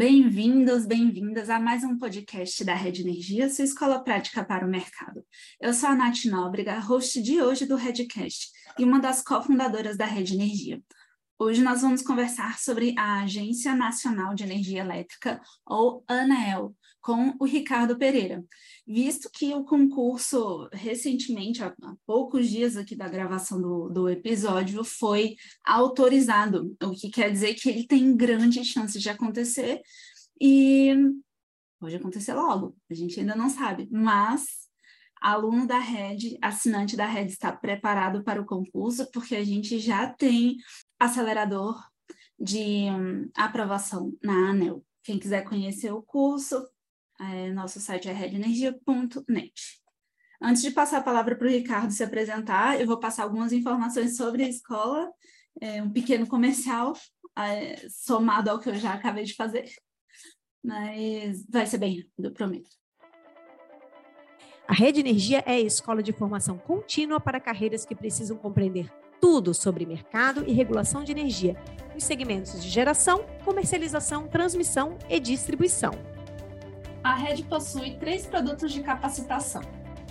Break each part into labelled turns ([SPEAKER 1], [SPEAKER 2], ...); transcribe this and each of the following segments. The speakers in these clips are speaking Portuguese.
[SPEAKER 1] Bem-vindos, bem-vindas a mais um podcast da Rede Energia, sua escola prática para o mercado. Eu sou a Nath Nóbrega, host de hoje do Redcast e uma das cofundadoras da Rede Energia. Hoje nós vamos conversar sobre a Agência Nacional de Energia Elétrica, ou ANEEL, com o Ricardo Pereira. Visto que o concurso, recentemente, há poucos dias aqui da gravação do, do episódio, foi autorizado, o que quer dizer que ele tem grandes chances de acontecer e pode acontecer logo, a gente ainda não sabe, mas aluno da rede, assinante da rede está preparado para o concurso, porque a gente já tem acelerador de um, aprovação na ANEL. Quem quiser conhecer o curso, é, nosso site é redenergia.net. Antes de passar a palavra para o Ricardo se apresentar, eu vou passar algumas informações sobre a escola, é, um pequeno comercial, é, somado ao que eu já acabei de fazer, mas vai ser bem rápido, prometo.
[SPEAKER 2] A Rede Energia é a escola de formação contínua para carreiras que precisam compreender tudo sobre mercado e regulação de energia, nos segmentos de geração, comercialização, transmissão e distribuição.
[SPEAKER 1] A rede possui três produtos de capacitação: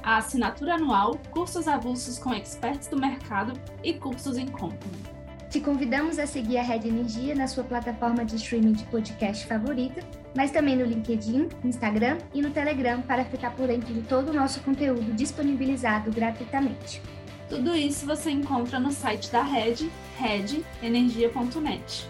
[SPEAKER 1] a assinatura anual, cursos avulsos com experts do mercado e cursos em company.
[SPEAKER 3] Te convidamos a seguir a Rede Energia na sua plataforma de streaming de podcast favorita, mas também no LinkedIn, Instagram e no Telegram para ficar por dentro de todo o nosso conteúdo disponibilizado gratuitamente.
[SPEAKER 1] Tudo isso você encontra no site da Red, redenergia.net.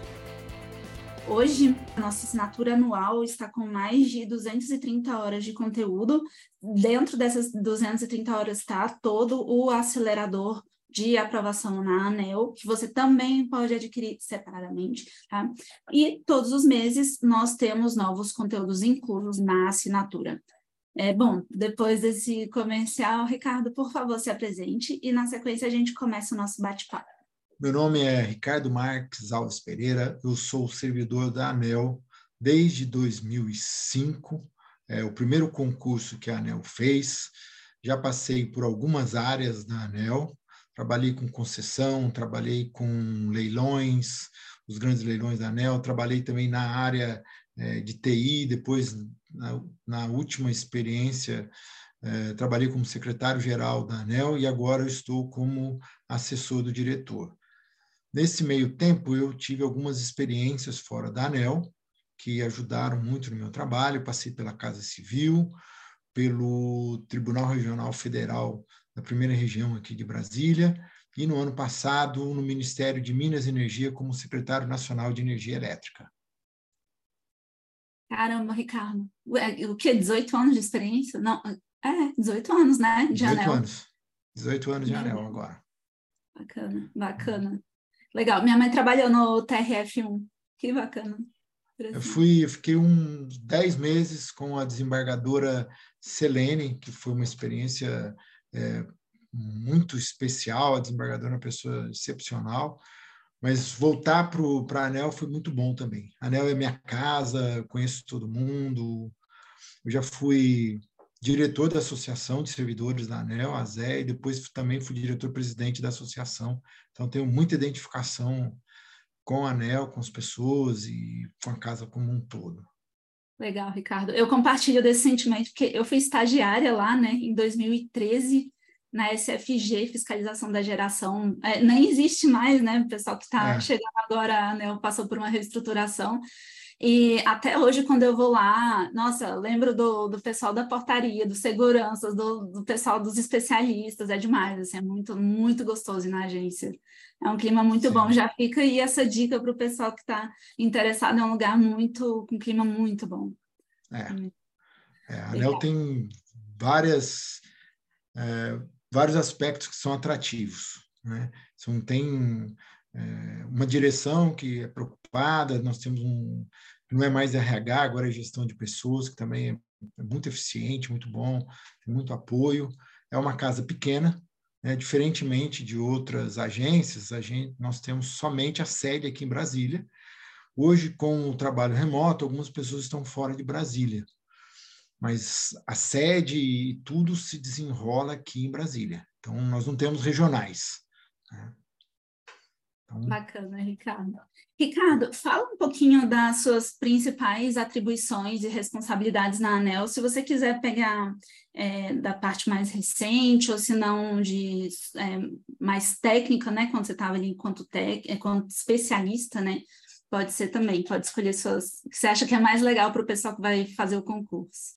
[SPEAKER 1] Hoje, a nossa assinatura anual está com mais de 230 horas de conteúdo. Dentro dessas 230 horas está todo o acelerador de aprovação na ANEL, que você também pode adquirir separadamente, tá? E todos os meses nós temos novos conteúdos inclusos na assinatura. É, bom, depois desse comercial, Ricardo, por favor, se apresente e na sequência a gente começa o nosso bate-papo.
[SPEAKER 4] Meu nome é Ricardo Marques Alves Pereira, eu sou servidor da ANEL desde 2005, é o primeiro concurso que a ANEL fez. Já passei por algumas áreas da ANEL, trabalhei com concessão, trabalhei com leilões, os grandes leilões da ANEL, trabalhei também na área é, de TI, depois na, na última experiência, eh, trabalhei como secretário-geral da ANEL e agora estou como assessor do diretor. Nesse meio tempo, eu tive algumas experiências fora da ANEL, que ajudaram muito no meu trabalho. Passei pela Casa Civil, pelo Tribunal Regional Federal da primeira região aqui de Brasília, e no ano passado no Ministério de Minas e Energia como secretário nacional de energia elétrica.
[SPEAKER 1] Caramba, Ricardo. O que? 18 anos de experiência? Não, é, 18 anos, né?
[SPEAKER 4] De 18 anel. anos. 18 anos de anel agora.
[SPEAKER 1] Bacana, bacana. Legal. Minha mãe trabalhou no TRF1. Que bacana.
[SPEAKER 4] Eu fui, eu fiquei uns 10 meses com a desembargadora Selene, que foi uma experiência é, muito especial. A desembargadora é uma pessoa excepcional. Mas voltar para a ANEL foi muito bom também. A ANEL é minha casa, conheço todo mundo. Eu já fui diretor da Associação de Servidores da ANEL, a Zé, e depois também fui diretor-presidente da associação. Então, tenho muita identificação com a ANEL, com as pessoas e com a casa como um todo.
[SPEAKER 1] Legal, Ricardo. Eu compartilho desse sentimento, porque eu fui estagiária lá, né, em 2013, na SFG, fiscalização da geração, é, nem existe mais, né? O pessoal que está é. chegando agora né, passou por uma reestruturação. E até hoje, quando eu vou lá, nossa, lembro do, do pessoal da portaria, dos seguranças, do, do pessoal dos especialistas, é demais, assim, é muito, muito gostoso na agência. É um clima muito Sim. bom. Já fica aí essa dica para o pessoal que está interessado, é um lugar muito, com um clima muito bom.
[SPEAKER 4] É. é a ANEL tem várias. É, vários aspectos que são atrativos. Né? Não tem é, uma direção que é preocupada, nós temos um. Não é mais RH, agora é gestão de pessoas, que também é, é muito eficiente, muito bom, tem muito apoio. É uma casa pequena, né? diferentemente de outras agências, a gente, nós temos somente a sede aqui em Brasília. Hoje, com o trabalho remoto, algumas pessoas estão fora de Brasília mas a sede e tudo se desenrola aqui em Brasília. Então, nós não temos regionais. Né?
[SPEAKER 1] Então... Bacana, Ricardo. Ricardo, fala um pouquinho das suas principais atribuições e responsabilidades na ANEL, se você quiser pegar é, da parte mais recente, ou se não de é, mais técnica, né, quando você estava ali enquanto, tec, enquanto especialista, né, pode ser também, pode escolher suas, que você acha que é mais legal para o pessoal que vai fazer o concurso.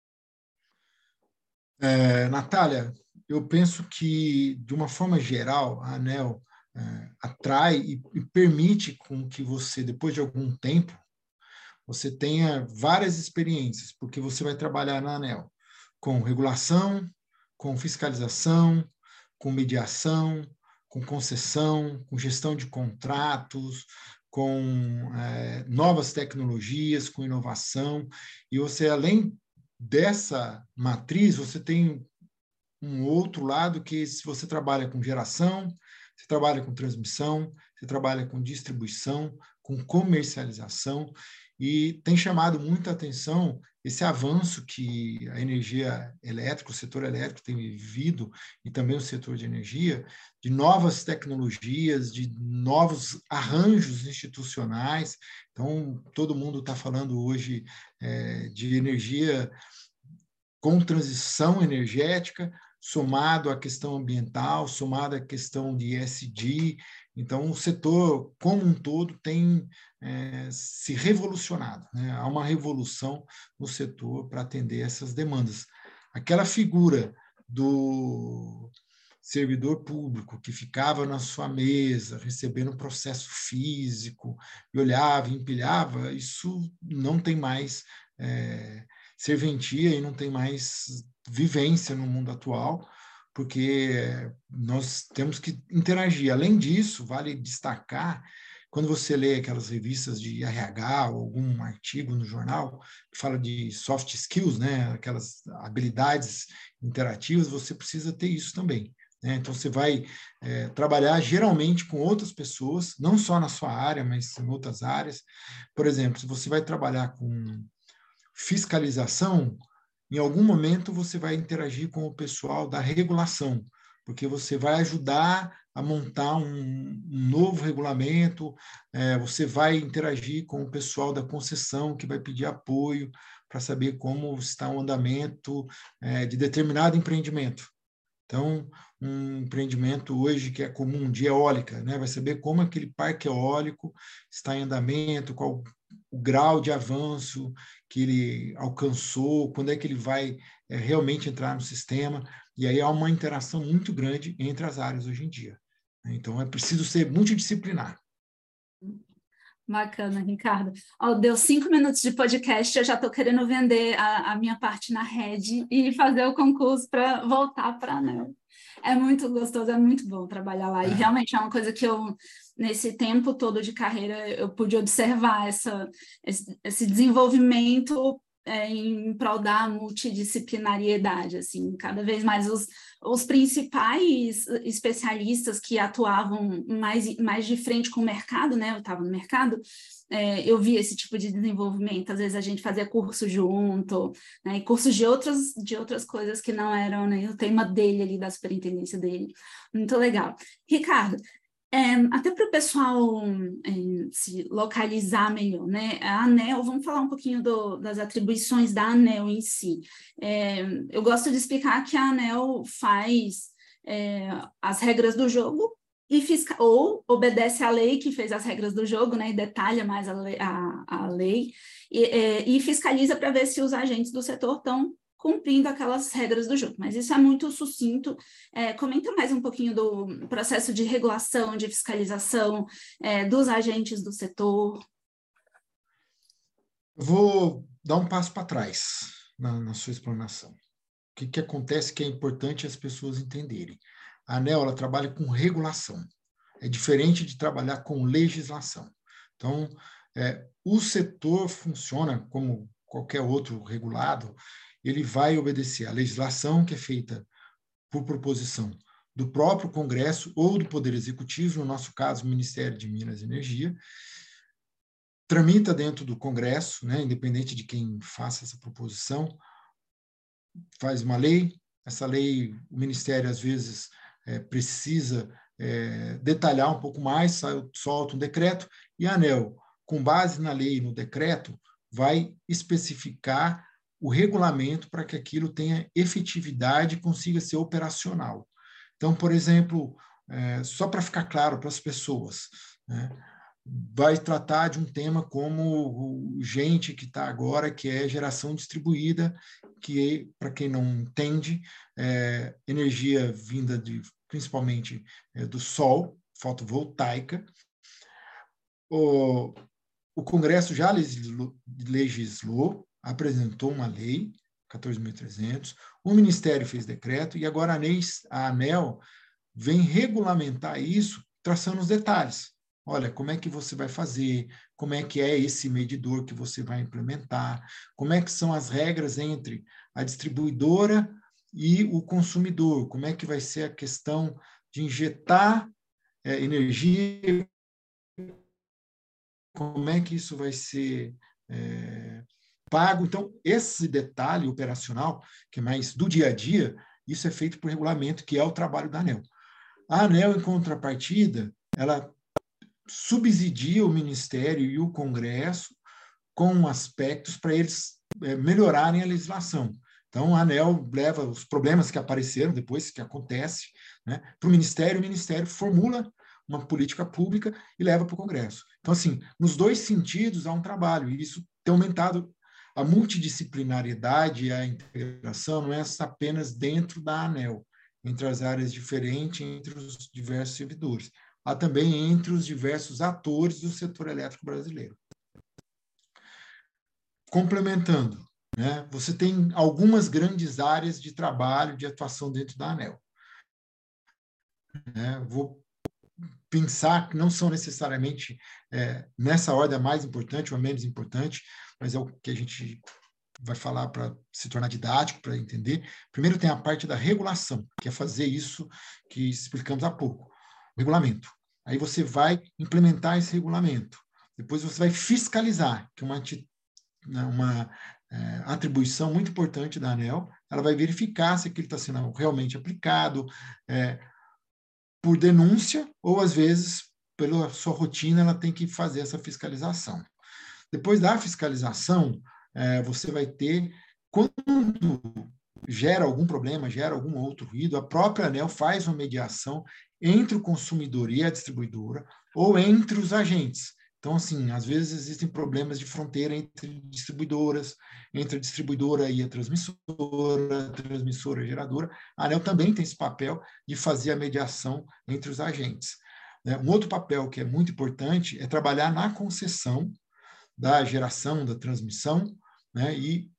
[SPEAKER 4] É, Natália, eu penso que, de uma forma geral, a ANEL é, atrai e, e permite com que você, depois de algum tempo, você tenha várias experiências, porque você vai trabalhar na ANEL com regulação, com fiscalização, com mediação, com concessão, com gestão de contratos, com é, novas tecnologias, com inovação. E você, além dessa matriz, você tem um outro lado que se você trabalha com geração, você trabalha com transmissão, você trabalha com distribuição, com comercialização, e tem chamado muita atenção esse avanço que a energia elétrica, o setor elétrico tem vivido, e também o setor de energia, de novas tecnologias, de novos arranjos institucionais. Então, todo mundo está falando hoje é, de energia com transição energética, somado à questão ambiental, somado à questão de ESG. Então, o setor como um todo tem é, se revolucionado. Né? Há uma revolução no setor para atender essas demandas. Aquela figura do servidor público que ficava na sua mesa, recebendo processo físico, e olhava, empilhava, isso não tem mais é, serventia e não tem mais vivência no mundo atual, porque nós temos que interagir. Além disso, vale destacar, quando você lê aquelas revistas de RH ou algum artigo no jornal que fala de soft skills, né, aquelas habilidades interativas, você precisa ter isso também. Né? Então, você vai é, trabalhar geralmente com outras pessoas, não só na sua área, mas em outras áreas. Por exemplo, se você vai trabalhar com fiscalização, em algum momento você vai interagir com o pessoal da regulação, porque você vai ajudar a montar um, um novo regulamento, é, você vai interagir com o pessoal da concessão, que vai pedir apoio para saber como está o andamento é, de determinado empreendimento. Então, um empreendimento hoje que é comum de eólica, né, vai saber como aquele parque eólico está em andamento, qual o grau de avanço que ele alcançou, quando é que ele vai é, realmente entrar no sistema. E aí há uma interação muito grande entre as áreas hoje em dia. Né? Então é preciso ser multidisciplinar.
[SPEAKER 1] Bacana, Ricardo. Oh, deu cinco minutos de podcast, eu já estou querendo vender a, a, minha parte na rede e fazer o concurso para voltar para a ANEL. É muito gostoso, é muito bom trabalhar lá. E é. realmente é uma coisa que eu nesse tempo todo de carreira, eu pude observar essa, esse, esse desenvolvimento é, em prol da multidisciplinariedade, assim, cada vez mais os, os principais especialistas que atuavam mais, mais de frente com o mercado, né, eu estava no mercado, é, eu vi esse tipo de desenvolvimento, às vezes a gente fazia curso junto, né, e cursos de outras, de outras coisas que não eram né, o tema dele ali, da superintendência dele, muito legal. Ricardo, é, até para o pessoal é, se localizar melhor, né? A ANEL, vamos falar um pouquinho do, das atribuições da ANEL em si. É, eu gosto de explicar que a ANEL faz é, as regras do jogo e fisca ou obedece à lei que fez as regras do jogo, né? E detalha mais a lei, a, a lei e, é, e fiscaliza para ver se os agentes do setor estão cumprindo aquelas regras do jogo. Mas isso é muito sucinto. É, comenta mais um pouquinho do processo de regulação, de fiscalização é, dos agentes do setor.
[SPEAKER 4] Vou dar um passo para trás na, na, sua explanação. O que, que acontece que é importante as pessoas entenderem? A ANEL ela trabalha com regulação. É diferente de trabalhar com legislação. Então, é, o setor funciona como qualquer outro regulado, ele vai obedecer à legislação que é feita por proposição do próprio Congresso ou do Poder Executivo, no nosso caso, o Ministério de Minas e Energia, tramita dentro do Congresso, né, independente de quem faça essa proposição, faz uma lei, essa lei, o Ministério, às vezes, é, precisa é, detalhar um pouco mais, solta um decreto, e a ANEL, com base na lei e no decreto, vai especificar o regulamento para que aquilo tenha efetividade e consiga ser operacional. Então, por exemplo, é, só para ficar claro para as pessoas, né, vai tratar de um tema como gente que está agora, que é geração distribuída, que, para quem não entende, é energia vinda de, principalmente é, do sol, fotovoltaica. O, o Congresso já legislou, legislou apresentou uma lei, 14.300, o Ministério fez decreto, e agora a ANEL vem regulamentar isso, traçando os detalhes. Olha, como é que você vai fazer? Como é que é esse medidor que você vai implementar? Como é que são as regras entre a distribuidora e o consumidor? Como é que vai ser a questão de injetar é, energia? Como é que isso vai ser é, pago? Então, esse detalhe operacional, que é mais do dia a dia, isso é feito por regulamento, que é o trabalho da ANEL. A ANEL, em contrapartida, ela subsidia o Ministério e o Congresso com aspectos para eles é, melhorarem a legislação. Então, a ANEL leva os problemas que apareceram depois que acontece né, para o Ministério, o Ministério formula uma política pública e leva para o Congresso. Então, assim, nos dois sentidos há um trabalho, e isso tem aumentado a multidisciplinariedade e a integração não é apenas dentro da ANEL, entre as áreas diferentes, entre os diversos servidores há também entre os diversos atores do setor elétrico brasileiro. Complementando, né, você tem algumas grandes áreas de trabalho, de atuação dentro da ANEL. É, vou pensar que não são necessariamente é, nessa ordem a mais importante ou a menos importante, mas é o que a gente vai falar para se tornar didático, para entender. Primeiro tem a parte da regulação, que é fazer isso que explicamos há pouco regulamento. Aí você vai implementar esse regulamento. Depois você vai fiscalizar, que é uma, né, uma é, atribuição muito importante da ANEL. Ela vai verificar se aquilo está sendo realmente aplicado é, por denúncia ou, às vezes, pela sua rotina, ela tem que fazer essa fiscalização. Depois da fiscalização, é, você vai ter, quando gera algum problema, gera algum outro ruído, a própria ANEL faz uma mediação entre o consumidor e a distribuidora ou entre os agentes. Então, assim, às vezes existem problemas de fronteira entre distribuidoras, entre a distribuidora e a transmissora, a transmissora e a geradora. A ANEL também tem esse papel de fazer a mediação entre os agentes. Né? Um outro papel que é muito importante é trabalhar na concessão da geração, da transmissão, né? e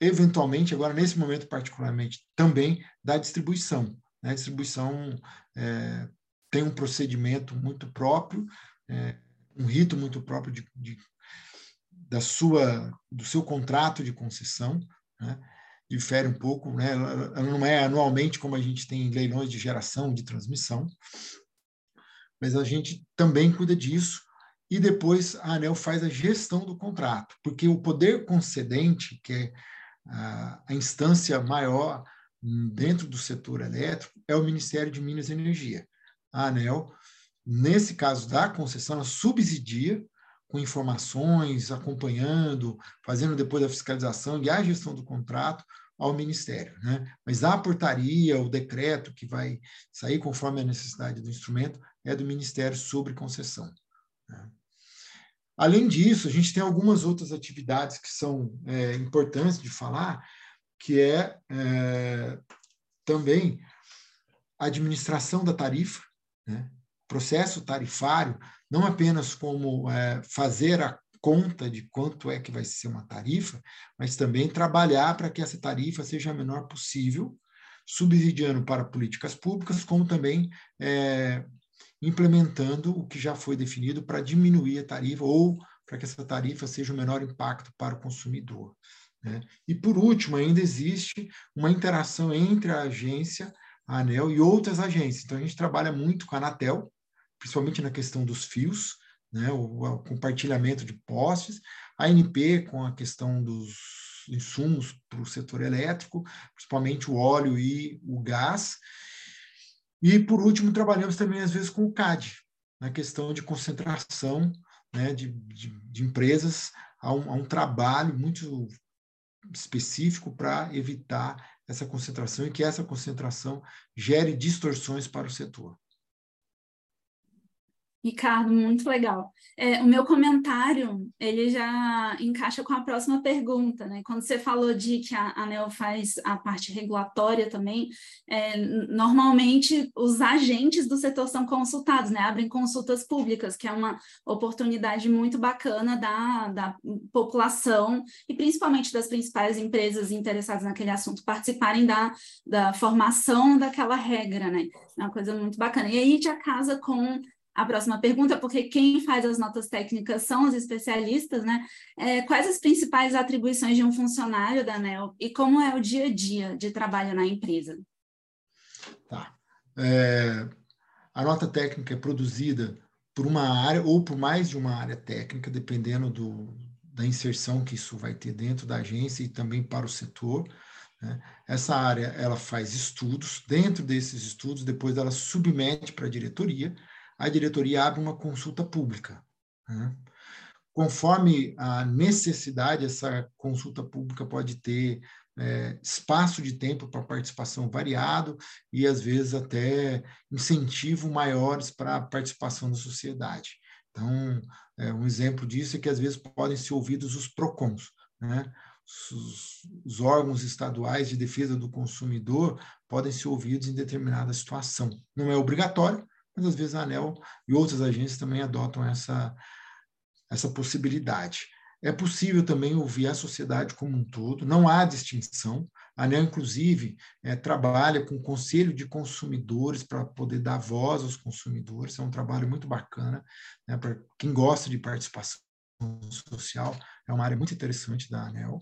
[SPEAKER 4] eventualmente, agora nesse momento particularmente, também da distribuição. Né? A distribuição é, tem um procedimento muito próprio, é, um rito muito próprio de, de, da sua, do seu contrato de concessão, né? difere um pouco, né? não é anualmente como a gente tem leilões de geração, de transmissão, mas a gente também cuida disso e depois a ANEL faz a gestão do contrato, porque o poder concedente, que é a, instância maior dentro do setor elétrico, é o Ministério de Minas e Energia. A ANEL, nesse caso da concessão, ela subsidia com informações, acompanhando, fazendo depois a fiscalização e a gestão do contrato ao Ministério. Né? Mas a portaria, o decreto que vai sair conforme a necessidade do instrumento, é do Ministério sobre concessão. Né? Além disso, a gente tem algumas outras atividades que são é, importantes de falar, que é, é também a administração da tarifa, né? processo tarifário, não apenas como é, fazer a conta de quanto é que vai ser uma tarifa, mas também trabalhar para que essa tarifa seja a menor possível, subsidiando para políticas públicas, como também é, implementando o que já foi definido para diminuir a tarifa ou para que essa tarifa seja o menor impacto para o consumidor. Né? E, por último, ainda existe uma interação entre a agência, a ANEL e outras agências. Então, a gente trabalha muito com a Anatel, principalmente na questão dos fios, né? o, o compartilhamento de postes, a ANP com a questão dos insumos para o setor elétrico, principalmente o óleo e o gás, E, por último, trabalhamos também, às vezes, com o CAD, na questão de concentração né, de, de, de empresas a um, a um trabalho muito específico para evitar essa concentração e que essa concentração gere distorções para o setor.
[SPEAKER 1] Ricardo, muito legal. É, o meu comentário, ele já encaixa com a próxima pergunta, né? Quando você falou de que a ANEL faz a parte regulatória também, é, normalmente os agentes do setor são consultados, né? Abrem consultas públicas, que é uma oportunidade muito bacana da, da população e principalmente das principais empresas interessadas naquele assunto participarem da, da formação daquela regra, né? É uma coisa muito bacana. E aí já casa com a próxima pergunta, porque quem faz as notas técnicas são os especialistas, né? É, quais as principais atribuições de um funcionário da ANEL e como é o dia a dia de trabalho na empresa?
[SPEAKER 4] Tá. É, a nota técnica é produzida por uma área ou por mais de uma área técnica, dependendo do, da inserção que isso vai ter dentro da agência e também para o setor. Né? Essa área ela faz estudos, dentro desses estudos, depois ela submete para a diretoria, a diretoria abre uma consulta pública. Né? Conforme a necessidade, essa consulta pública pode ter é, espaço de tempo para participação variado e, às vezes, até incentivo maiores para a participação da sociedade. Então, é, um exemplo disso é que, às vezes, podem ser ouvidos os PROCONs, né? Os, os, órgãos estaduais de defesa do consumidor podem ser ouvidos em determinada situação. Não é obrigatório, mas às vezes a ANEL e outras agências também adotam essa, essa possibilidade. É possível também ouvir a sociedade como um todo, não há distinção. A ANEL, inclusive, é, trabalha com o Conselho de Consumidores para poder dar voz aos consumidores. É um trabalho muito bacana né, para quem gosta de participação social. É uma área muito interessante da ANEL.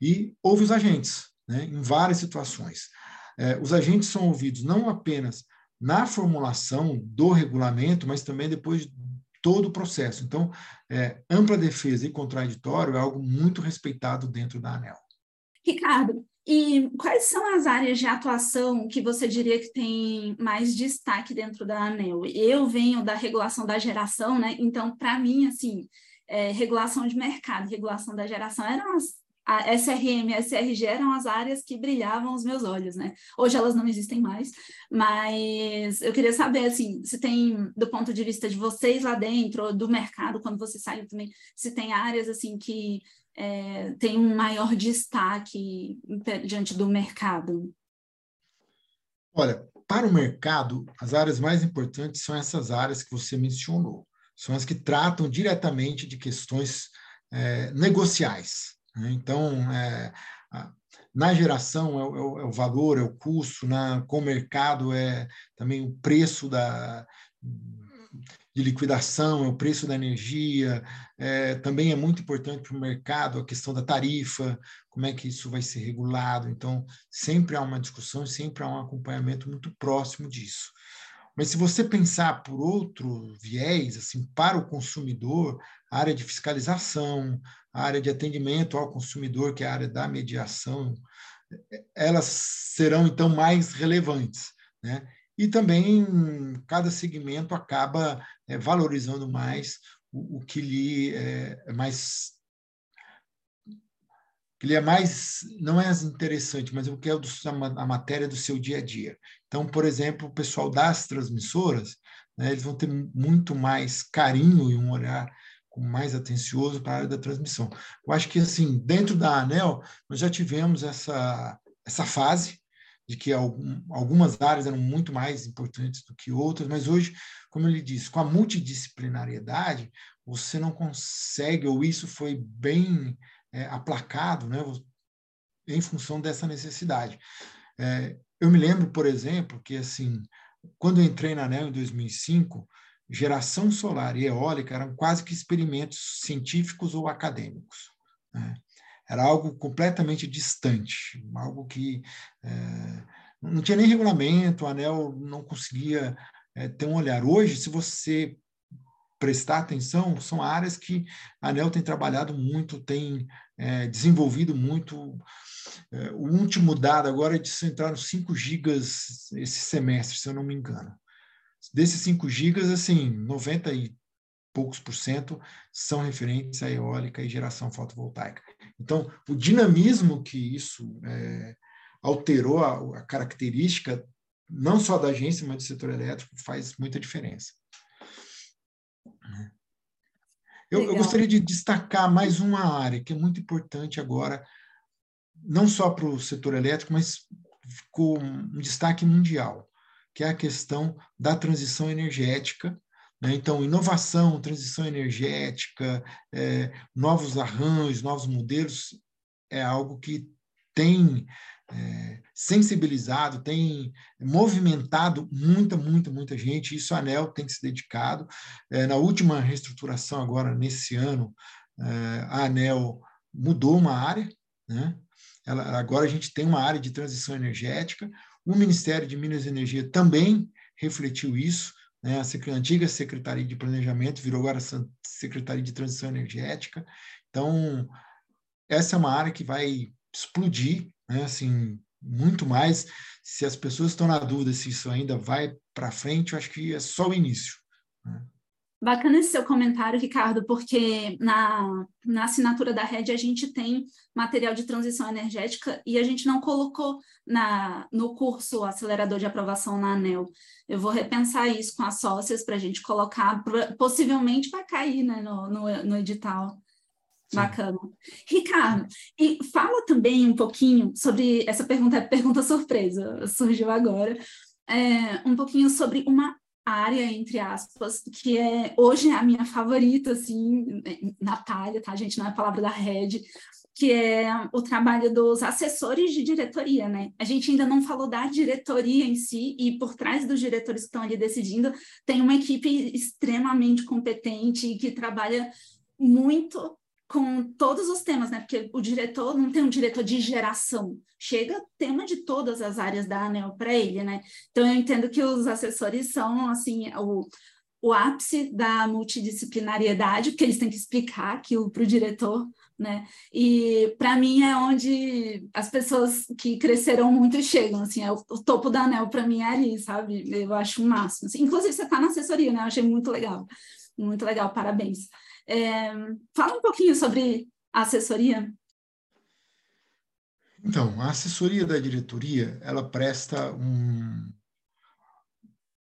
[SPEAKER 4] E ouve os agentes, né, em várias situações. É, os agentes são ouvidos não apenas na formulação do regulamento, mas também depois de todo o processo. Então, é, ampla defesa e contraditório é algo muito respeitado dentro da ANEL.
[SPEAKER 1] Ricardo, e quais são as áreas de atuação que você diria que tem mais destaque dentro da ANEL? Eu venho da regulação da geração, né? Então, para mim, assim, é, regulação de mercado, regulação da geração eram as a SRM e a SRG eram as áreas que brilhavam os meus olhos, né? Hoje elas não existem mais, mas eu queria saber, assim, se tem, do ponto de vista de vocês lá dentro, do mercado, quando você saiu também, se tem áreas, assim, que é, tem um maior destaque diante do mercado.
[SPEAKER 4] Olha, para o mercado, as áreas mais importantes são essas áreas que você mencionou. São as que tratam diretamente de questões é, negociais? Então, é, na geração é o, é o, valor, é o custo, na, com o mercado é também o preço da, de liquidação, é o preço da energia, é, também é muito importante para o mercado a questão da tarifa, como é que isso vai ser regulado. Então, sempre há uma discussão, sempre há um acompanhamento muito próximo disso. Mas se você pensar por outro viés, assim, para o consumidor, área de fiscalização, a área de atendimento ao consumidor, que é a área da mediação, elas serão então mais relevantes, né? E também cada segmento acaba é, valorizando mais o, o, que lhe é, é mais que lhe é mais não é interessante, mas o que é a matéria do seu dia a dia. Então, por exemplo, o pessoal das transmissoras, né, eles vão ter muito mais carinho e um olhar mais atencioso para a área da transmissão. Eu acho que, assim, dentro da ANEL, nós já tivemos essa, essa fase de que algum, algumas áreas eram muito mais importantes do que outras, mas hoje, como ele disse, com a multidisciplinariedade, você não consegue, ou isso foi bem é, aplacado, né, em função dessa necessidade. É, eu me lembro, por exemplo, que, assim, quando eu entrei na ANEL em 2005, geração solar e eólica eram quase que experimentos científicos ou acadêmicos. Né? Era algo completamente distante, algo que é, não tinha nem regulamento, o ANEL não conseguia é, ter um olhar. Hoje, se você prestar atenção são áreas que a ANEL tem trabalhado muito, tem é, desenvolvido muito. O último dado agora é de entraram 5 gigas esse semestre, se eu não me engano. Desses 5 gigas, assim, 90 e poucos por cento são referentes à eólica e geração fotovoltaica. Então, o dinamismo que isso é, alterou a, a, característica, não só da agência, mas do setor elétrico, faz muita diferença. Eu, eu, gostaria de destacar mais uma área que é muito importante agora, não só para o setor elétrico, mas com um destaque mundial, que é a questão da transição energética. Né? Então, inovação, transição energética, é, novos arranjos, novos modelos, é algo que tem é, sensibilizado, tem movimentado muita, muita, muita gente. Isso a ANEL tem se dedicado. É, na última reestruturação, agora nesse ano, é, a ANEL mudou uma área, né? Ela, agora a gente tem uma área de transição energética. O Ministério de Minas e Energia também refletiu isso. Né? A antiga Secretaria de Planejamento virou agora Secretaria de Transição Energética. Então, essa é uma área que vai explodir né? Assim, muito mais. Se as pessoas estão na dúvida se isso ainda vai para frente, eu acho que é só o início. Né?
[SPEAKER 1] Bacana esse seu comentário, Ricardo, porque na, na assinatura da rede a gente tem material de transição energética e a gente não colocou na, no curso acelerador de aprovação na ANEL. Eu vou repensar isso com as sócias para a gente colocar, possivelmente vai cair né, no, no, no edital. Bacana. Ricardo, e fala também um pouquinho sobre essa pergunta, pergunta surpresa, surgiu agora, é, um pouquinho sobre uma área, entre aspas, que é hoje é a minha favorita, assim, Natália, tá, gente? Não é a palavra da rede, que é o trabalho dos assessores de diretoria, né? A gente ainda não falou da diretoria em si, e por trás dos diretores que estão ali decidindo, tem uma equipe extremamente competente que trabalha muito com todos os temas, né? Porque o diretor não tem um diretor de geração, chega tema de todas as áreas da ANEL para ele, né? Então eu entendo que os assessores são assim o, o ápice da multidisciplinariedade, porque eles têm que explicar aquilo para o diretor, né? E para mim é onde as pessoas que cresceram muito chegam, assim, é o, o topo da ANEL para mim é ali, sabe? Eu acho o máximo. Assim. Inclusive você está na assessoria, né? Eu achei muito legal, muito legal, parabéns. É, fala um pouquinho sobre a assessoria.
[SPEAKER 4] Então, a assessoria da diretoria, ela presta um,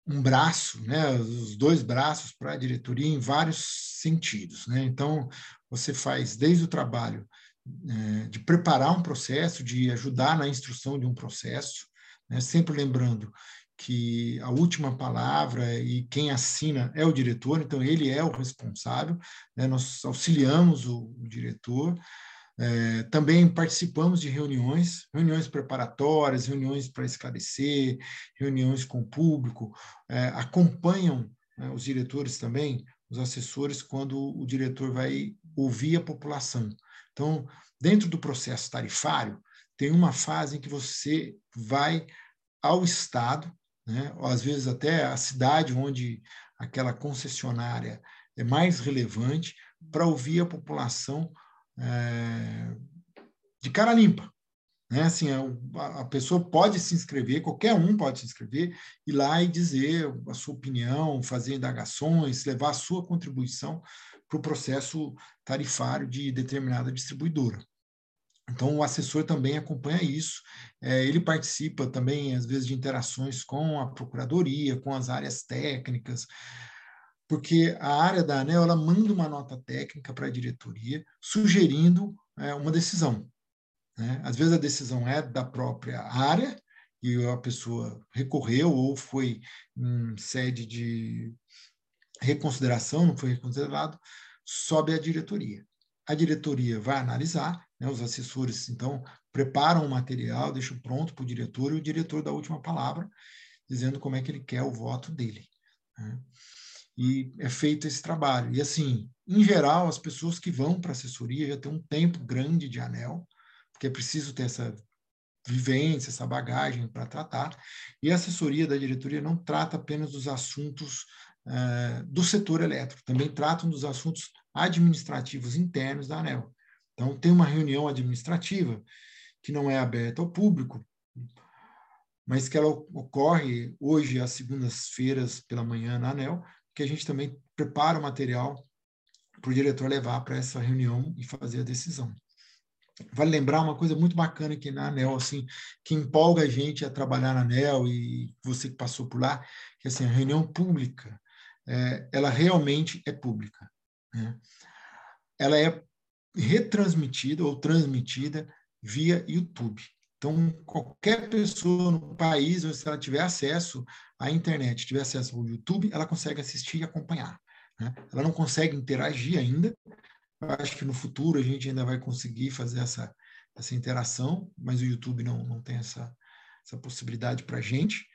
[SPEAKER 4] um braço, né, os dois braços para a diretoria em vários sentidos. Né? Então, você faz desde o trabalho é, de preparar um processo, de ajudar na instrução de um processo, né? sempre lembrando que a última palavra e quem assina é o diretor, então ele é o responsável, né? nós auxiliamos o, o diretor, é, também participamos de reuniões, reuniões preparatórias, reuniões para esclarecer, reuniões com o público, é, acompanham né, os diretores também, os assessores, quando o diretor vai ouvir a população. Então, dentro do processo tarifário, tem uma fase em que você vai ao Estado, né? ou às vezes até a cidade onde aquela concessionária é mais relevante, para ouvir a população é, de cara limpa. Né? Assim, a, a, pessoa pode se inscrever, qualquer um pode se inscrever, ir lá e dizer a sua opinião, fazer indagações, levar a sua contribuição para o processo tarifário de determinada distribuidora. Então, o assessor também acompanha isso, é, ele participa também, às vezes, de interações com a procuradoria, com as áreas técnicas, porque a área da ANEL ela manda uma nota técnica para a diretoria sugerindo é, uma decisão. Né? Às vezes a decisão é da própria área, e a pessoa recorreu ou foi em sede de reconsideração, não foi reconsiderado, sobe à diretoria. A diretoria vai analisar, né, os assessores, então, preparam o material, deixam pronto para o diretor, e o diretor dá a última palavra, dizendo como é que ele quer o voto dele. Né? E é feito esse trabalho. E, assim, em geral, as pessoas que vão para a assessoria já têm um tempo grande de anel, porque é preciso ter essa vivência, essa bagagem para tratar. E a assessoria da diretoria não trata apenas dos assuntos uh, do setor elétrico, também tratam dos assuntos administrativos internos da ANEL. Então, tem uma reunião administrativa que não é aberta ao público, mas que ela ocorre hoje às segundas-feiras pela manhã na ANEL, que a gente também prepara o material para o diretor levar para essa reunião e fazer a decisão. Vale lembrar uma coisa muito bacana aqui na ANEL, assim, que empolga a gente a trabalhar na ANEL e você que passou por lá, que assim, a reunião pública, é, ela realmente é pública. Né? Ela é retransmitida ou transmitida via YouTube. Então, qualquer pessoa no país, se ela tiver acesso à internet, tiver acesso ao YouTube, ela consegue assistir e acompanhar. Né? Ela não consegue interagir ainda. Eu acho que no futuro a gente ainda vai conseguir fazer essa, essa interação, mas o YouTube não, não tem essa, essa possibilidade para a gente.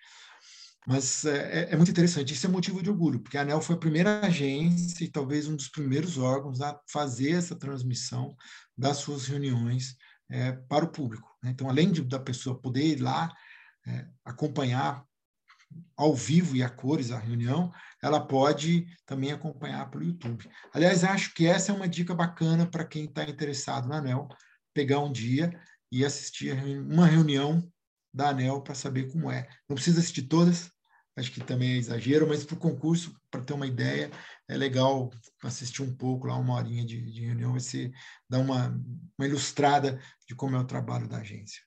[SPEAKER 4] Mas é, é, é, muito interessante. Isso é motivo de orgulho, porque a ANEL foi a primeira agência e talvez um dos primeiros órgãos a fazer essa transmissão das suas reuniões é, para o público. Né? Então, além de, da pessoa poder ir lá é, acompanhar ao vivo e a cores a reunião, ela pode também acompanhar pelo YouTube. Aliás, acho que essa é uma dica bacana para quem está interessado na ANEL, pegar um dia e assistir uma reunião da ANEL para saber como é. Não precisa assistir todas, acho que também é exagero, mas para o concurso, para ter uma ideia, é legal assistir um pouco lá, uma horinha de, de reunião, você dá uma, uma ilustrada de como é o trabalho da agência.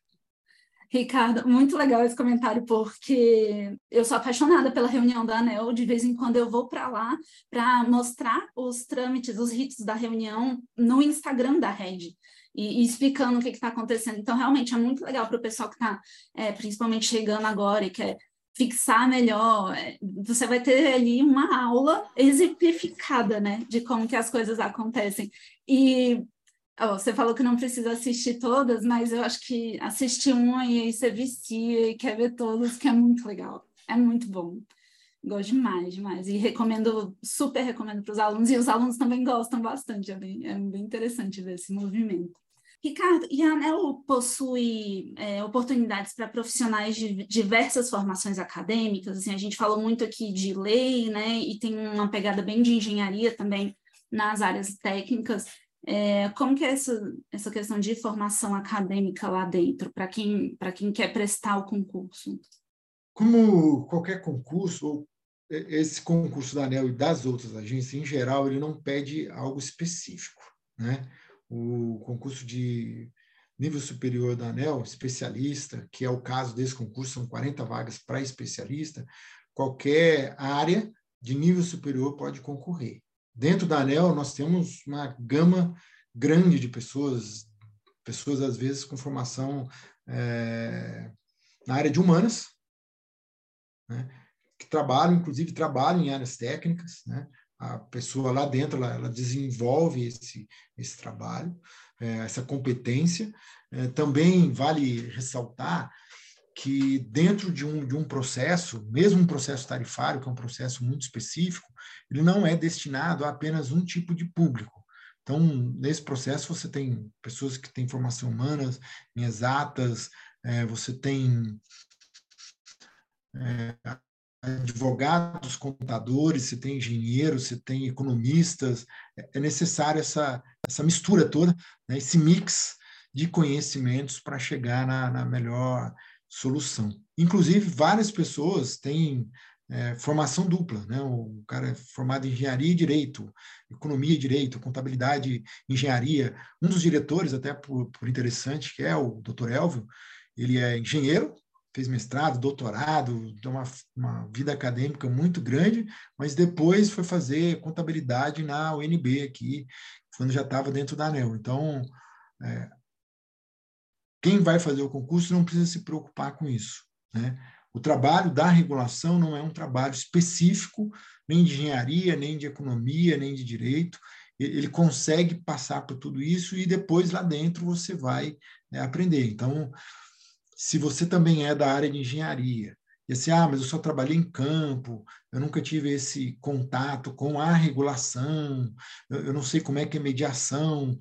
[SPEAKER 1] Ricardo, muito legal esse comentário, porque eu sou apaixonada pela reunião da ANEL. De vez em quando eu vou para lá para mostrar os trâmites, os ritos da reunião no Instagram da rede. E, e explicando o que está acontecendo. Então, realmente é muito legal para o pessoal que está, é, principalmente chegando agora e quer fixar melhor, é, você vai ter ali uma aula exemplificada, né, de como que as coisas acontecem. E você falou que não precisa assistir todas, mas eu acho que assistir uma e aí você vicia e quer ver todas, que é muito legal, é muito bom. Gosto demais, demais. E recomendo, super recomendo para os alunos, e os alunos também gostam bastante, é bem, é bem interessante ver esse movimento. Ricardo, e a ANEL possui é, oportunidades para profissionais de diversas formações acadêmicas, assim, a gente falou muito aqui de lei, né, e tem uma pegada bem de engenharia também nas áreas técnicas. É, como que é essa, essa questão de formação acadêmica lá dentro, para quem, quem quer prestar o concurso?
[SPEAKER 4] Como qualquer concurso, esse concurso da ANEL e das outras agências, em geral, ele não pede algo específico, né? O concurso de nível superior da ANEL, especialista, que é o caso desse concurso, são 40 vagas para especialista, qualquer área de nível superior pode concorrer. Dentro da ANEL, nós temos uma gama grande de pessoas, pessoas às vezes com formação é, na área de humanas, né, que trabalham, inclusive trabalham em áreas técnicas, né, a pessoa lá dentro ela, ela desenvolve esse, esse trabalho, é, essa competência. É, também vale ressaltar que dentro de um, de um processo, mesmo um processo tarifário, que é um processo muito específico, ele não é destinado a apenas um tipo de público. Então, nesse processo, você tem pessoas que têm formação humanas, em exatas, é, você tem é, advogados, contadores, se tem engenheiros, se tem economistas, é, é necessário essa, essa mistura toda, né, esse mix de conhecimentos para chegar na, na, melhor solução. Inclusive, várias pessoas têm é, formação dupla, né? o cara é formado em engenharia e direito, economia e direito, contabilidade engenharia. Um dos diretores, até por, por interessante, que é o Dr. Elvio, ele é engenheiro, fez mestrado, doutorado, uma, uma vida acadêmica muito grande, mas depois foi fazer contabilidade na UNB aqui, quando já estava dentro da ANEL. Então, é, quem vai fazer o concurso não precisa se preocupar com isso. Né? O trabalho da regulação não é um trabalho específico, nem de engenharia, nem de economia, nem de direito. Ele consegue passar por tudo isso e depois lá dentro você vai né, aprender. Então, se você também é da área de engenharia, e assim, ah, mas eu só trabalhei em campo, eu nunca tive esse contato com a regulação, eu, eu não sei como é que é mediação,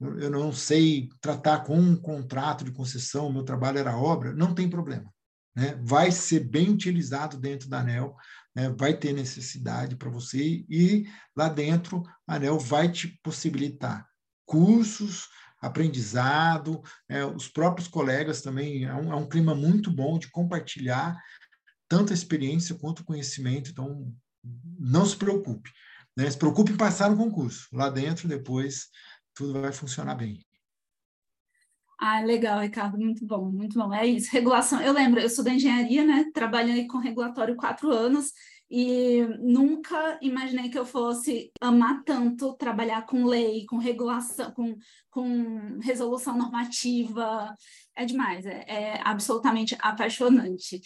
[SPEAKER 4] eu, eu não sei tratar com um contrato de concessão, meu trabalho era obra, não tem problema. né? vai ser bem utilizado dentro da ANEL, né? vai ter necessidade para você, e lá dentro a ANEL vai te possibilitar cursos, aprendizado, é, os próprios colegas também, é um, é um clima muito bom de compartilhar tanto a experiência quanto o conhecimento, então não se preocupe. Né? Se preocupe em passar no concurso. Lá dentro, depois, tudo vai funcionar bem.
[SPEAKER 1] Ah, legal, Ricardo, muito bom, muito bom. É isso, regulação. Eu lembro, eu sou da engenharia, né? Trabalhei com regulatório quatro anos e nunca imaginei que eu fosse amar tanto trabalhar com lei, com regulação, com, com resolução normativa. É demais, é, é absolutamente apaixonante.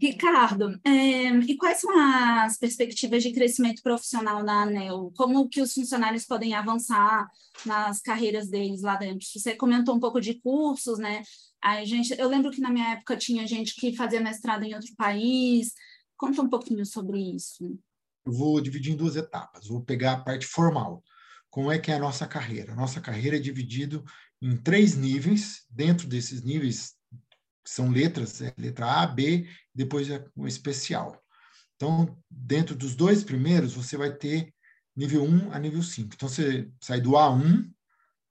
[SPEAKER 1] Ricardo, é, e quais são as perspectivas de crescimento profissional na ANEL? Como que os funcionários podem avançar nas carreiras deles lá dentro? Você comentou um pouco de cursos, né? A gente, eu lembro que na minha época tinha gente que fazia mestrado em outro país, Conta um pouquinho sobre isso.
[SPEAKER 4] Eu vou dividir em duas etapas. Vou pegar a parte formal. Como é que é a nossa carreira? A nossa carreira é dividida em três níveis. Dentro desses níveis são letras, é letra A, B, depois é o especial. Então, dentro dos dois primeiros, você vai ter nível 1 a nível 5. Então, você sai do A1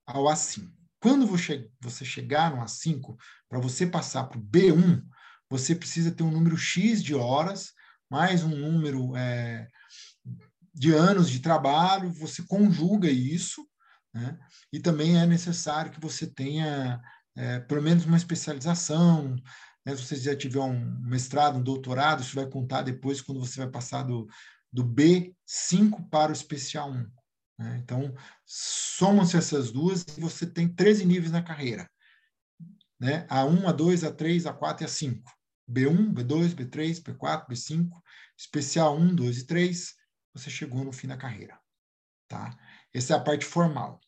[SPEAKER 4] ao A5. Quando você chegar no A5, para você passar para o B1, você precisa ter um número X de horas, mais um número é, de anos de trabalho, você conjuga isso, né? e também é necessário que você tenha é, pelo menos uma especialização, né? se você já tiver um mestrado, um doutorado, isso vai contar depois quando você vai passar do, do B5 para o especial 1. Né? Então, somam-se essas duas e você tem 13 níveis na carreira né? A1, A2, A3, A4 e A5. B1, B2, B3, B4, B5, especial 1, 2 e 3, você chegou no fim da carreira. Tá? Essa é a parte formal.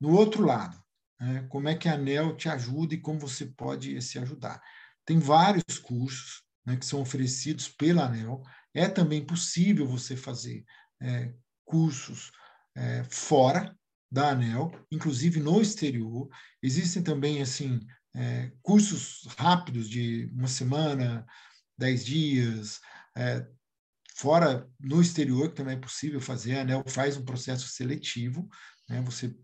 [SPEAKER 4] No outro lado, né, como é que a ANEL te ajuda e como você pode se ajudar? Tem vários cursos né, que são oferecidos pela ANEL. É também possível você fazer é, cursos é, fora da ANEL, inclusive no exterior. Existem também assim é, cursos rápidos de uma semana, dez dias, é, fora no exterior, que também é possível fazer, a ANEL faz um processo seletivo, né, você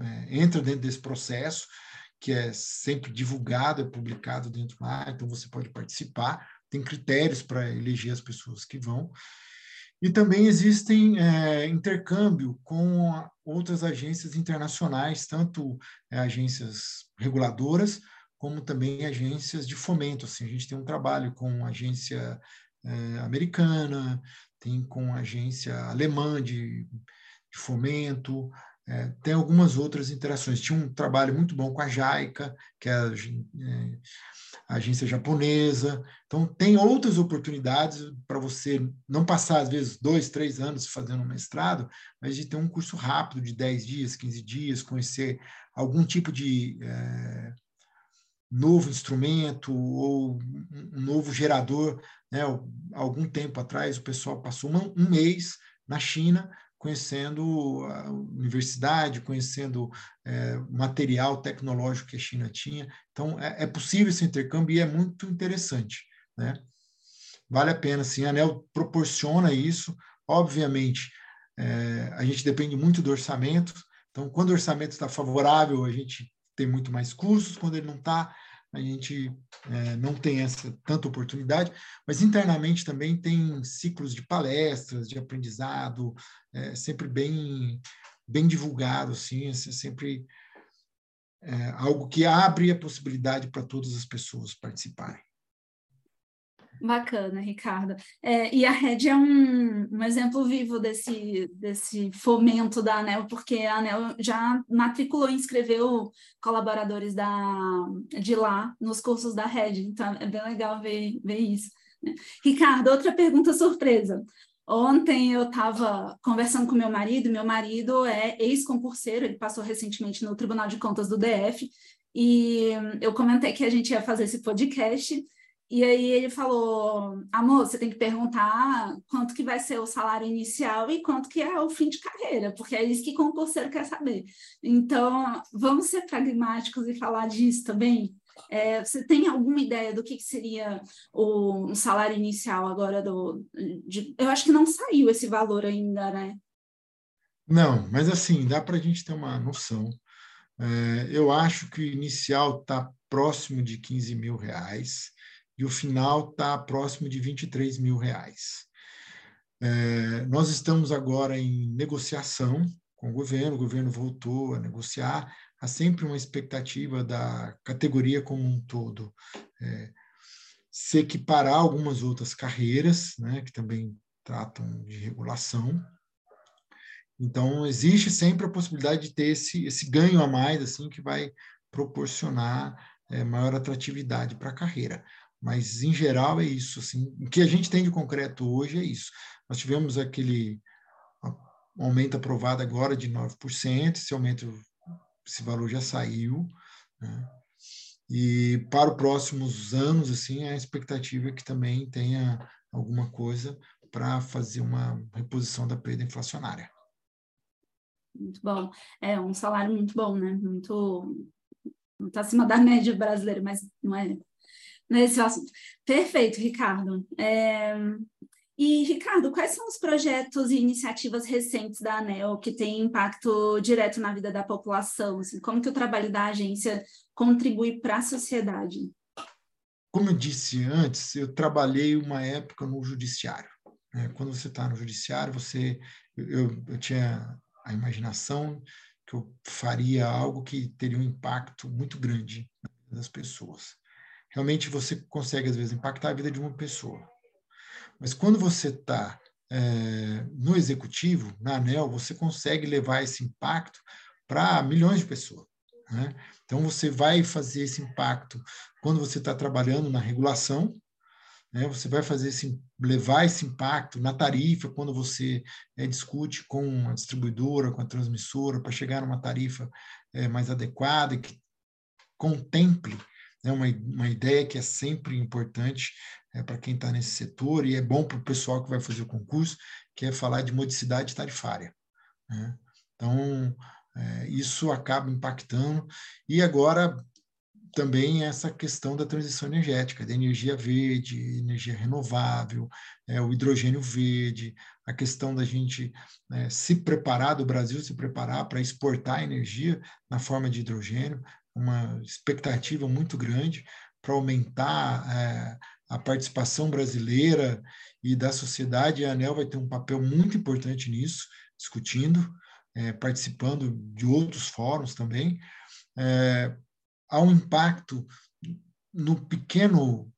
[SPEAKER 4] é, entra dentro desse processo, que é sempre divulgado, é publicado dentro lá, então você pode participar, tem critérios para eleger as pessoas que vão, e também existem é, intercâmbio com outras agências internacionais, tanto é, agências reguladoras, como também agências de fomento. Assim, a gente tem um trabalho com agência é, americana, tem com agência alemã de, de fomento, é, tem algumas outras interações. Tinha um trabalho muito bom com a JAICA, que é a, a agência japonesa. Então, tem outras oportunidades para você não passar, às vezes, dois, três anos fazendo um mestrado, mas de ter um curso rápido de 10 dias, 15 dias, conhecer algum tipo de é, novo instrumento ou um novo gerador. Né? Algum tempo atrás, o pessoal passou um mês na China conhecendo a universidade, conhecendo é, material tecnológico que a China tinha. Então, é, é, possível esse intercâmbio e é muito interessante. Né? Vale a pena, sim. A ANEL proporciona isso. Obviamente, é, a gente depende muito do orçamento. Então, quando o orçamento está favorável, a gente tem muito mais cursos. Quando ele não está, a gente é, não tem essa tanta oportunidade, mas internamente também tem ciclos de palestras, de aprendizado, é, sempre bem bem divulgado, assim, é sempre é, algo que abre a possibilidade para todas as pessoas participarem.
[SPEAKER 1] Bacana, Ricardo. É, e a Red é um, um exemplo vivo desse, desse fomento da ANEL, porque a ANEL já matriculou e inscreveu colaboradores da, de lá nos cursos da Red, então é bem legal ver, ver isso. Né? Ricardo, outra pergunta surpresa. Ontem eu estava conversando com meu marido, meu marido é ex-concurseiro, ele passou recentemente no Tribunal de Contas do DF, e eu comentei que a gente ia fazer esse podcast, e aí ele falou, amor, você tem que perguntar quanto que vai ser o salário inicial e quanto que é o fim de carreira, porque é isso que concurseiro quer saber. Então, vamos ser pragmáticos e falar disso também? É, você tem alguma ideia do que, que seria o, o, salário inicial agora do. De, eu acho que não saiu esse valor ainda, né?
[SPEAKER 4] Não, mas assim, dá para a gente ter uma noção. É, eu acho que o inicial está próximo de 15 mil reais e o final está próximo de 23 mil reais. É, nós estamos agora em negociação com o governo, o governo voltou a negociar, há sempre uma expectativa da categoria como um todo é, se equiparar algumas outras carreiras, né, que também tratam de regulação. Então, existe sempre a possibilidade de ter esse, esse ganho a mais, assim, que vai proporcionar é, maior atratividade para a carreira. Mas, em geral, é isso. Assim, o que a gente tem de concreto hoje é isso. Nós tivemos aquele aumento aprovado agora de 9%, esse aumento, esse valor já saiu, né? E para os próximos anos, assim, a expectativa é que também tenha alguma coisa para fazer uma reposição da perda inflacionária.
[SPEAKER 1] Muito bom. É um salário muito bom, né? Muito está acima da média brasileira, mas não é, não esse o assunto. Perfeito, Ricardo. É, e, Ricardo, quais são os projetos e iniciativas recentes da ANEL que têm impacto direto na vida da população? Assim, como que o trabalho da agência contribui para a sociedade?
[SPEAKER 4] Como eu disse antes, eu trabalhei uma época no judiciário. Né? Quando você está no judiciário, você, eu, eu tinha a imaginação que eu faria algo que teria um impacto muito grande nas pessoas. Realmente você consegue, às vezes, impactar a vida de uma pessoa mas quando você está é, no executivo, na ANEL, você consegue levar esse impacto para milhões de pessoas. Né? Então, você vai fazer esse impacto quando você está trabalhando na regulação, né? você vai fazer esse, levar esse impacto na tarifa, quando você é, discute com a distribuidora, com a transmissora, para chegar numa tarifa é, mais adequada, que contemple né, uma, uma ideia que é sempre importante é, para quem está nesse setor e é bom para o pessoal que vai fazer o concurso, que é falar de modicidade tarifária. Né? Então, é, isso acaba impactando. E agora, também essa questão da transição energética, da energia verde, energia renovável, é, o hidrogênio verde, a questão da gente é, se preparar, do Brasil se preparar para exportar energia na forma de hidrogênio, uma expectativa muito grande para aumentar é, a participação brasileira e da sociedade, e a ANEL vai ter um papel muito importante nisso, discutindo, é, participando de outros fóruns também. É, há um impacto no pequeno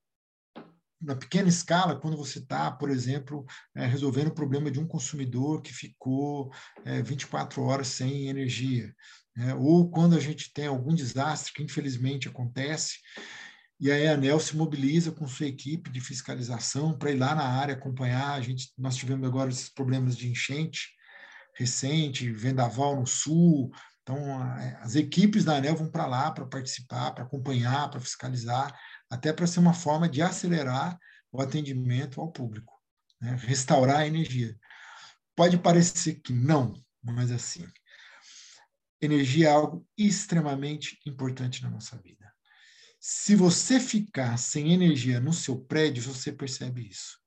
[SPEAKER 4] na pequena escala, quando você está, por exemplo, é, resolvendo o problema de um consumidor que ficou é, 24 horas sem energia, né? ou quando a gente tem algum desastre que infelizmente acontece, e a ANEL se mobiliza com sua equipe de fiscalização para ir lá na área acompanhar. A gente, nós tivemos agora esses problemas de enchente recente, vendaval no sul. Então, as equipes da ANEL vão para lá para participar, para acompanhar, para fiscalizar, até para ser uma forma de acelerar o atendimento ao público, né? restaurar a energia. Pode parecer que não, mas assim, energia é algo extremamente importante na nossa vida. Se você ficar sem energia no seu prédio, você percebe isso.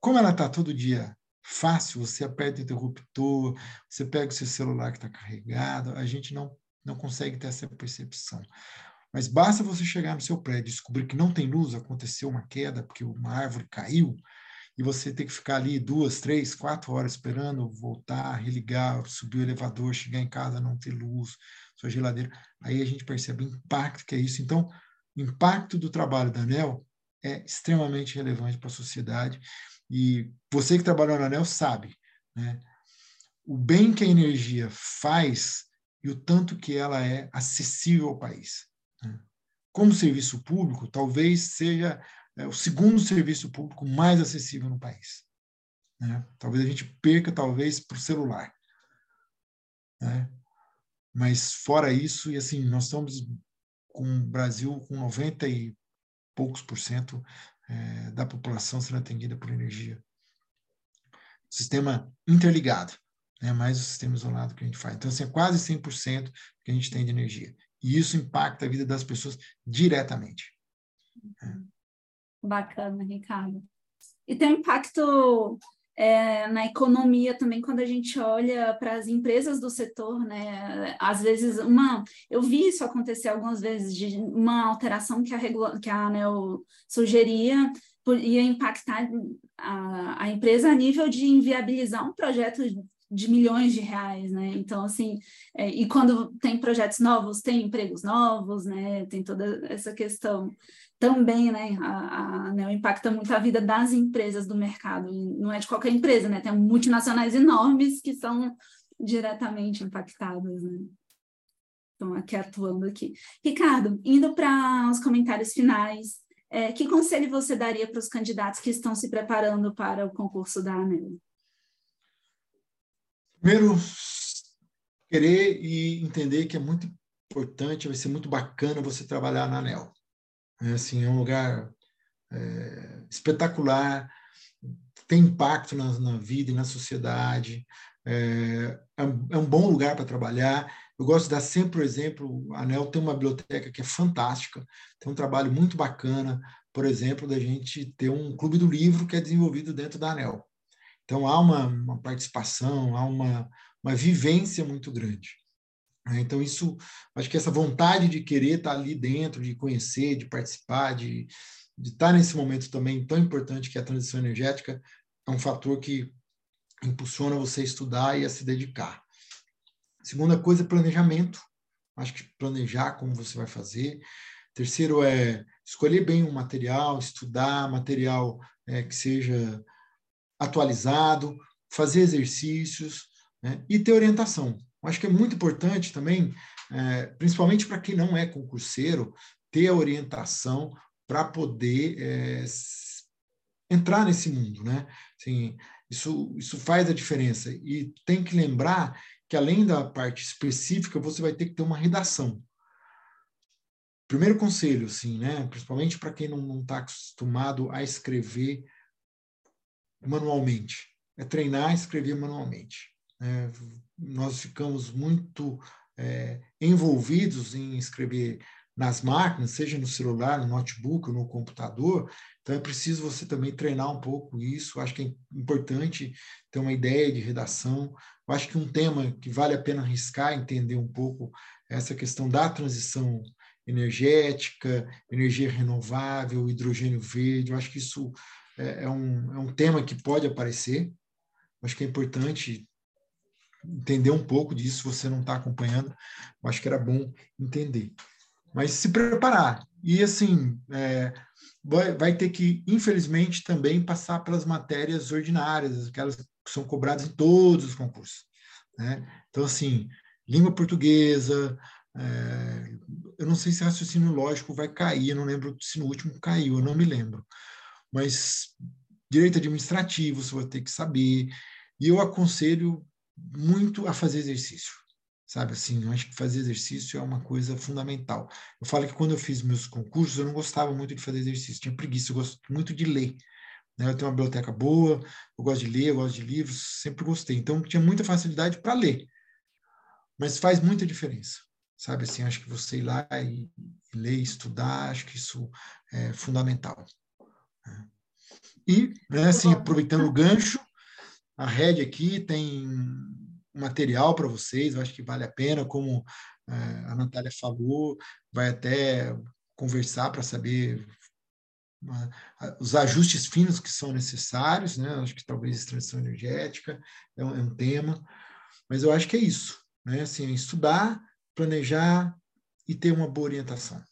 [SPEAKER 4] Como ela está todo dia fácil, você aperta o interruptor, você pega o seu celular que está carregado, a gente não, não consegue ter essa percepção. Mas basta você chegar no seu prédio e descobrir que não tem luz, aconteceu uma queda porque uma árvore caiu, e você tem que ficar ali duas, três, quatro horas esperando voltar, religar, subir o elevador, chegar em casa, não ter luz, sua geladeira. Aí a gente percebe o impacto que é isso. Então, impacto do trabalho da ANEL é extremamente relevante para a sociedade. E você que trabalhou na ANEL sabe né, o bem que a energia faz e o tanto que ela é acessível ao país. Né? Como serviço público, talvez seja é, o segundo serviço público mais acessível no país. Né? Talvez a gente perca, talvez, para o celular. Né? Mas fora isso, e assim, nós estamos com o Brasil com 90 e poucos por cento é, da população sendo atendida por energia. Sistema interligado, né, mais o sistema isolado que a gente faz. Então, assim, é quase 100% que a gente tem de energia. E isso impacta a vida das pessoas diretamente.
[SPEAKER 1] Bacana, Ricardo. E tem um impacto é, na economia também quando a gente olha para as empresas do setor, né? Às vezes uma, eu vi isso acontecer algumas vezes de uma alteração que a regula, que a ANEL sugeria ia impactar a, a empresa a nível de inviabilizar um projeto de milhões de reais, né? Então, assim, é, e quando tem projetos novos, tem empregos novos, né? Tem toda essa questão também, né? A, a né, impacta muito a vida das empresas do mercado, não é de qualquer empresa, né? Tem multinacionais enormes que são diretamente impactadas, né? Estão aqui atuando aqui. Ricardo, indo para os comentários finais, é, que conselho você daria para os candidatos que estão se preparando para o concurso da ANEL?
[SPEAKER 4] Primeiro, querer e entender que é muito importante, vai ser muito bacana você trabalhar na ANEL. É, assim, é um lugar é, espetacular, tem impacto na, na, vida e na sociedade, é, é, é um bom lugar para trabalhar. Eu gosto de dar sempre o exemplo, a ANEL tem uma biblioteca que é fantástica, tem um trabalho muito bacana, por exemplo, da gente ter um clube do livro que é desenvolvido dentro da ANEL. Então, há uma, uma participação, há uma, uma vivência muito grande. Né? Então, isso, acho que essa vontade de querer estar ali dentro, de conhecer, de participar, de, de estar nesse momento também tão importante que é a transição energética, é um fator que impulsiona você a estudar e a se dedicar. Segunda coisa é planejamento. Acho que planejar como você vai fazer. Terceiro é escolher bem o material, estudar material é, que seja atualizado, fazer exercícios né, e ter orientação. Acho que é muito importante também, é, principalmente para quem não é concurseiro, ter a orientação para poder é, entrar nesse mundo, né? Assim, isso, isso faz a diferença. E tem que lembrar que, além da parte específica, você vai ter que ter uma redação. Primeiro conselho, assim, né? Principalmente para quem não está acostumado a escrever manualmente. É treinar a escrever manualmente. É, nós ficamos muito é, envolvidos em escrever nas máquinas, seja no celular, no notebook, no computador. Então é preciso você também treinar um pouco isso. Acho que é importante ter uma ideia de redação. Eu acho que um tema que vale a pena arriscar, entender um pouco essa questão da transição energética, energia renovável, hidrogênio verde. Eu acho que isso é, é, um, é um tema que pode aparecer. Acho que é importante entender um pouco disso, se você não está acompanhando, acho que era bom entender. Mas se preparar. E, assim, é, vai, vai ter que, infelizmente, também passar pelas matérias ordinárias, aquelas que são cobradas em todos os concursos. Né? Então, assim, língua portuguesa, é, eu não sei se raciocínio lógico vai cair, eu não lembro se no último caiu, eu não me lembro mas direito administrativo você vai ter que saber. E eu aconselho muito a fazer exercício, sabe? Assim, eu acho que fazer exercício é uma coisa fundamental. Eu falo que quando eu fiz meus concursos, eu não gostava muito de fazer exercício, tinha preguiça, eu gosto muito de ler. Né? Eu tenho uma biblioteca boa, eu gosto de ler, eu gosto de livros, sempre gostei. Então, tinha muita facilidade para ler. Mas faz muita diferença, sabe? Assim, acho que você ir lá e, e ler, estudar, acho que isso é fundamental. E, né, assim, aproveitando o gancho, a Red aqui tem material para vocês, eu acho que vale a pena, como é, a Natália falou, vai até conversar para saber uma, os ajustes finos que são necessários, né? Acho que talvez transição energética é um, é um, tema, mas eu acho que é isso, né? Assim, estudar, planejar e ter uma boa orientação.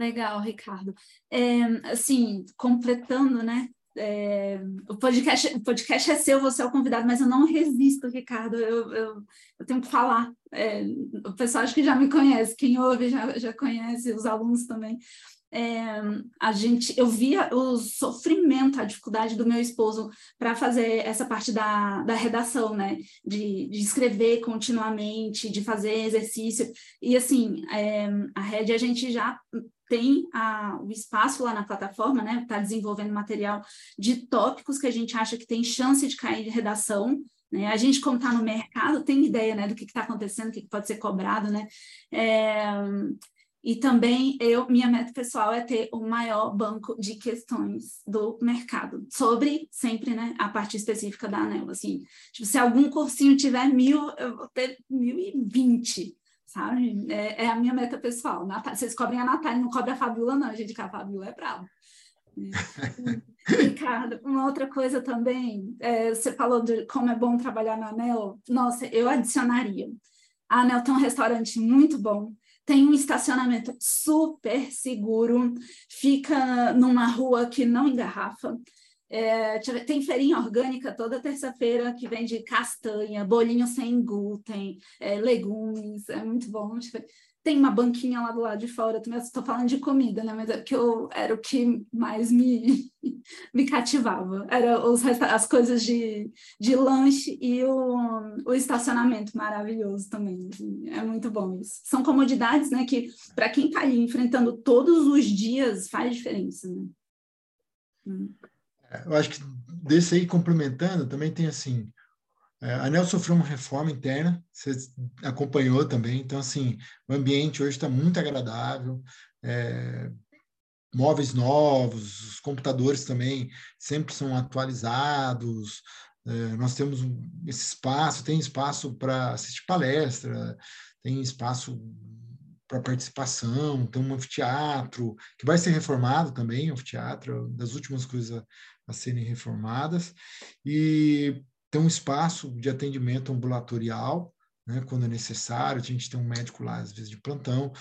[SPEAKER 1] Legal, Ricardo. É, assim, completando, né? É, o, podcast, o podcast é seu, você é o convidado, mas eu não resisto, Ricardo. Eu, eu, eu tenho que falar. É, o pessoal acho que já me conhece, quem ouve já, já conhece, os alunos também. É, a gente, eu via o sofrimento, a dificuldade do meu esposo para fazer essa parte da, da redação, né? De, de escrever continuamente, de fazer exercício. E assim, é, a Red a gente já tem a, o espaço lá na plataforma, né? Está desenvolvendo material de tópicos que a gente acha que tem chance de cair de redação. Né? A gente, como está no mercado, tem ideia né, do que está acontecendo, o que, que pode ser cobrado, né? É, e também eu, minha meta pessoal é ter o maior banco de questões do mercado, sobre sempre né, a parte específica da ANEL. Assim, tipo, se algum cursinho tiver mil, eu vou ter mil e vinte, sabe? É, é, a minha meta pessoal. Natal, vocês cobrem a Natália, não cobra a Fabiola, não, gente, que a Fabiola é brava. Ricardo, uma outra coisa também, é, você falou de como é bom trabalhar na ANEL. Nossa, eu adicionaria. A ANEL tem um restaurante muito bom, tem um estacionamento super seguro, fica numa rua que não engarrafa. É, tem feirinha orgânica toda terça-feira que vende castanha, bolinho sem glúten, é, legumes, é muito bom. Tem uma banquinha lá do lado de fora, também estou falando de comida, né? Mas é porque eu, era o que mais me, me cativava. Era os, as coisas de, de lanche e o, o estacionamento maravilhoso também. Assim, é muito bom isso. São comodidades, né? Que para quem está ali enfrentando todos os dias faz diferença, né?
[SPEAKER 4] Hum. É, eu acho que desse aí complementando também tem assim é, a ANEL sofreu uma reforma interna, você acompanhou também, então, assim, o ambiente hoje está muito agradável, é, móveis novos, os computadores também sempre são atualizados, é, nós temos esse espaço, tem espaço para assistir palestra, tem espaço para participação, tem um anfiteatro, que vai ser reformado também, o anfiteatro, das últimas coisas a, serem reformadas, e tem um espaço de atendimento ambulatorial, né, quando é necessário, a gente tem um médico lá, às vezes, de plantão,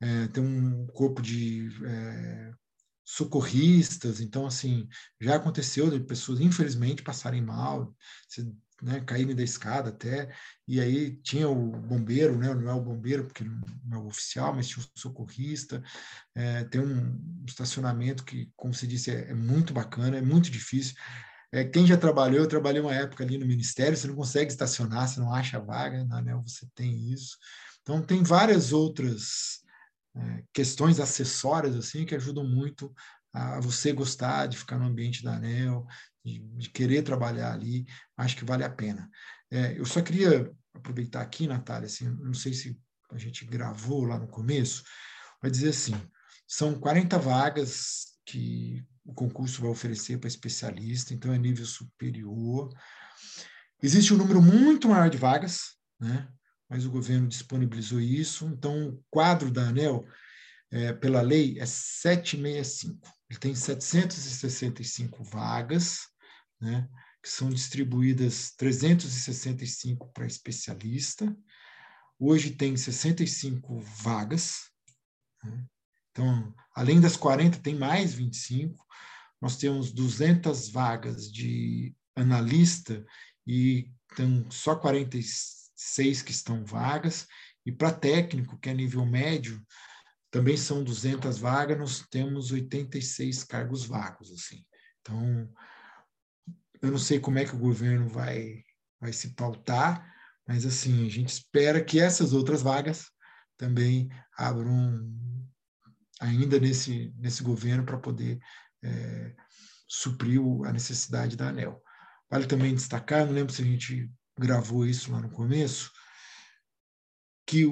[SPEAKER 4] é, tem um corpo de é, socorristas, então, assim, já aconteceu de pessoas, infelizmente, passarem mal, né, caírem da escada até, e aí tinha o bombeiro, né, não é o bombeiro, porque não é o oficial, mas tinha o socorrista, é, tem um estacionamento que, como se disse, é, é muito bacana, é muito difícil, é, quem já trabalhou, eu trabalhei uma época ali no Ministério, você não consegue estacionar, você não acha vaga, na ANEL você tem isso. Então, tem várias outras é, questões acessórias assim que ajudam muito a você gostar de ficar no ambiente da ANEL, de, de querer trabalhar ali, acho que vale a pena. É, eu só queria aproveitar aqui, Natália, assim, não sei se a gente gravou lá no começo, vai dizer assim, são 40 vagas que o concurso vai oferecer para especialista, então é nível superior. Existe um número muito maior de vagas, né? mas o governo disponibilizou isso. Então, o quadro da ANEL, é, pela lei, é 765. Ele tem 765 vagas, né? que são distribuídas 365 para especialista. Hoje tem 65 vagas. Né? Então, além das 40, tem mais 25. Nós temos 200 vagas de analista e tem só 46 que estão vagas. E para técnico, que é nível médio, também são 200 vagas, nós temos 86 cargos vagos. Assim. Então, eu não sei como é que o governo vai, vai se pautar, mas assim, a gente espera que essas outras vagas também abram ainda nesse, nesse governo para poder é, suprir a necessidade da ANEL. Vale também destacar, não lembro se a gente gravou isso lá no começo, que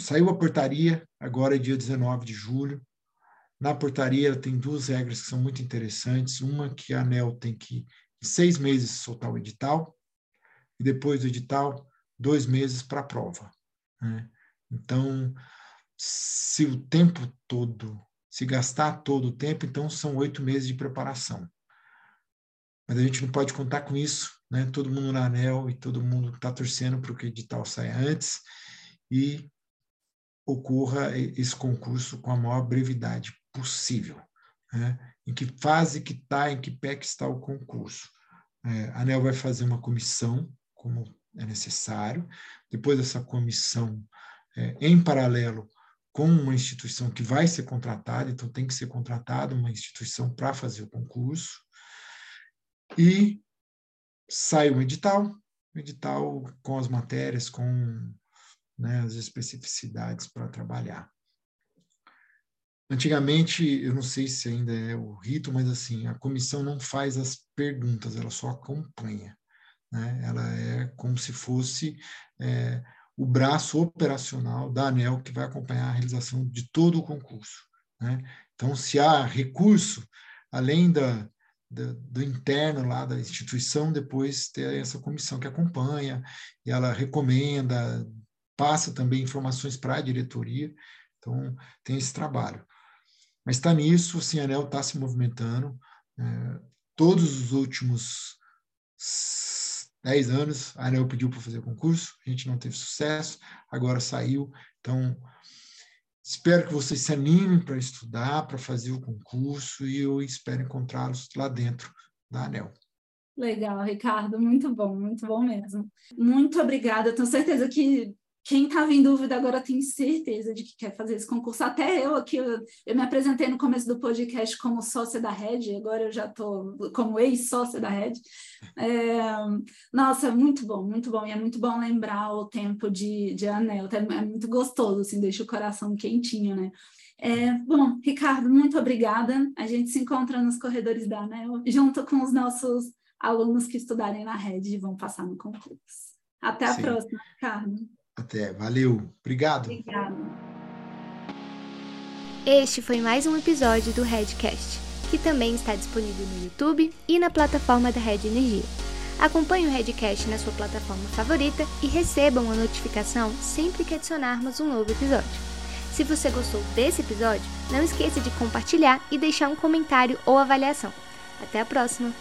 [SPEAKER 4] saiu a portaria, agora dia 19 de julho. Na portaria tem duas regras que são muito interessantes. Uma que a ANEL tem que, em seis meses, soltar o edital, e depois do edital, dois meses para a prova. Né? Então, se o tempo todo, se gastar todo o tempo, então são oito meses de preparação. Mas a gente não pode contar com isso, né? Todo mundo na ANEL e todo mundo está torcendo para que o edital saia antes e ocorra esse concurso com a maior brevidade possível. Né? Em que fase que está, em que pé que está o concurso. É, a ANEL vai fazer uma comissão, como é necessário. Depois dessa comissão, é, em paralelo, com uma instituição que vai ser contratada, então tem que ser contratada uma instituição para fazer o concurso. E sai o edital, o edital com as matérias, com né, as especificidades para trabalhar. Antigamente, eu não sei se ainda é o rito, mas assim, a comissão não faz as perguntas, ela só acompanha. né? ela é como se fosse é, o braço operacional da ANEL que vai acompanhar a realização de todo o concurso. Né? Então, se há recurso, além da, da, do interno lá da instituição, depois ter essa comissão que acompanha, e ela recomenda, passa também informações para a diretoria, então tem esse trabalho. Mas está nisso, o Cianel está se movimentando, é, todos os últimos 10 anos, a ANEL pediu para fazer concurso, a gente não teve sucesso, agora saiu. Então, espero que vocês se animem para estudar, para fazer o concurso, e eu espero encontrá-los lá dentro da ANEL.
[SPEAKER 1] Legal, Ricardo, muito bom, muito bom mesmo. Muito obrigada, tenho certeza que quem estava em dúvida agora tem certeza de que quer fazer esse concurso. Até eu aqui, eu, eu, me apresentei no começo do podcast como sócia da Rede, agora eu já estou como ex-sócia da Rede. É, nossa, muito bom, muito bom. E é muito bom lembrar o tempo de, de anel. É muito gostoso, assim, deixa o coração quentinho, né? É, bom, Ricardo, muito obrigada. A gente se encontra nos corredores da ANEL, junto com os nossos alunos que estudarem na Rede e vão passar no concurso. Até a Sim. próxima, Ricardo.
[SPEAKER 4] Até, valeu. Obrigado.
[SPEAKER 1] Obrigada.
[SPEAKER 3] Este foi mais um episódio do Redcast, que também está disponível no YouTube e na plataforma da Red Energia. Acompanhe o Redcast na sua plataforma favorita e receba uma notificação sempre que adicionarmos um novo episódio. Se você gostou desse episódio, não esqueça de compartilhar e deixar um comentário ou avaliação. Até a próxima!